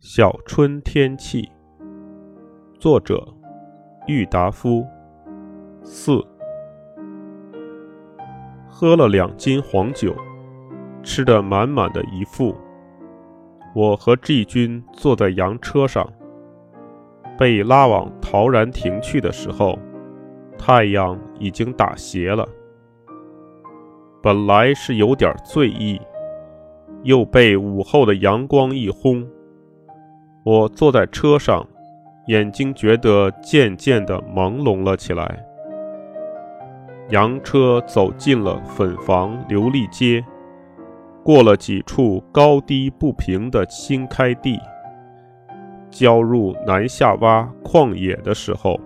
小春天气，作者郁达夫。四，喝了两斤黄酒，吃得满满的一副。我和季军坐在洋车上，被拉往陶然亭去的时候，太阳已经打斜了。本来是有点醉意，又被午后的阳光一烘。我坐在车上，眼睛觉得渐渐地朦胧了起来。洋车走进了粉房琉璃街，过了几处高低不平的新开地，交入南下洼旷野的时候，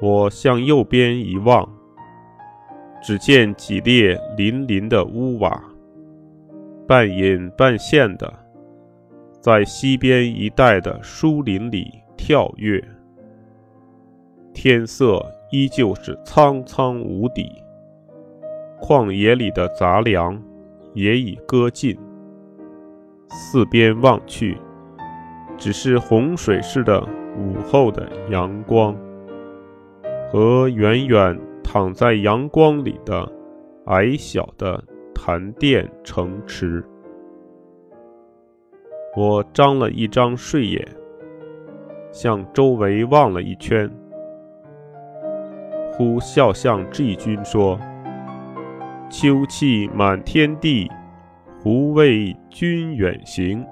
我向右边一望。只见几列粼粼的屋瓦，半隐半现的，在西边一带的树林里跳跃。天色依旧是苍苍无底，旷野里的杂粮也已割尽。四边望去，只是洪水似的午后的阳光和远远。躺在阳光里的矮小的潭殿城池，我张了一张睡眼，向周围望了一圈，忽笑向季军说：“秋气满天地，胡为君远行？”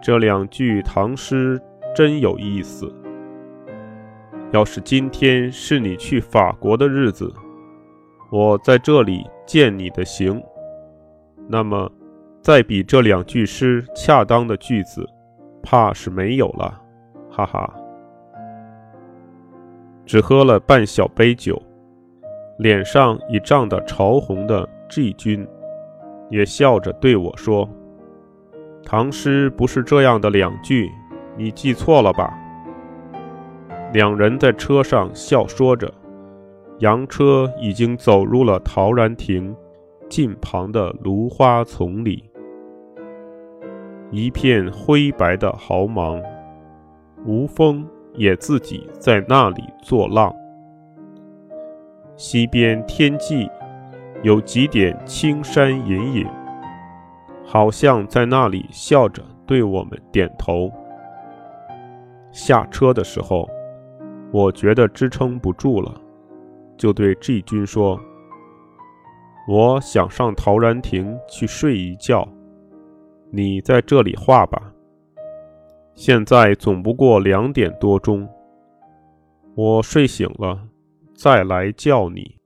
这两句唐诗真有意思。要是今天是你去法国的日子，我在这里践你的行，那么，再比这两句诗恰当的句子，怕是没有了。哈哈！只喝了半小杯酒，脸上已涨得潮红的 G 君，也笑着对我说：“唐诗不是这样的两句，你记错了吧？”两人在车上笑说着，洋车已经走入了陶然亭近旁的芦花丛里，一片灰白的毫芒。吴风也自己在那里作浪。西边天际有几点青山隐隐，好像在那里笑着对我们点头。下车的时候。我觉得支撑不住了，就对 G 君说：“我想上陶然亭去睡一觉，你在这里画吧。现在总不过两点多钟，我睡醒了再来叫你。”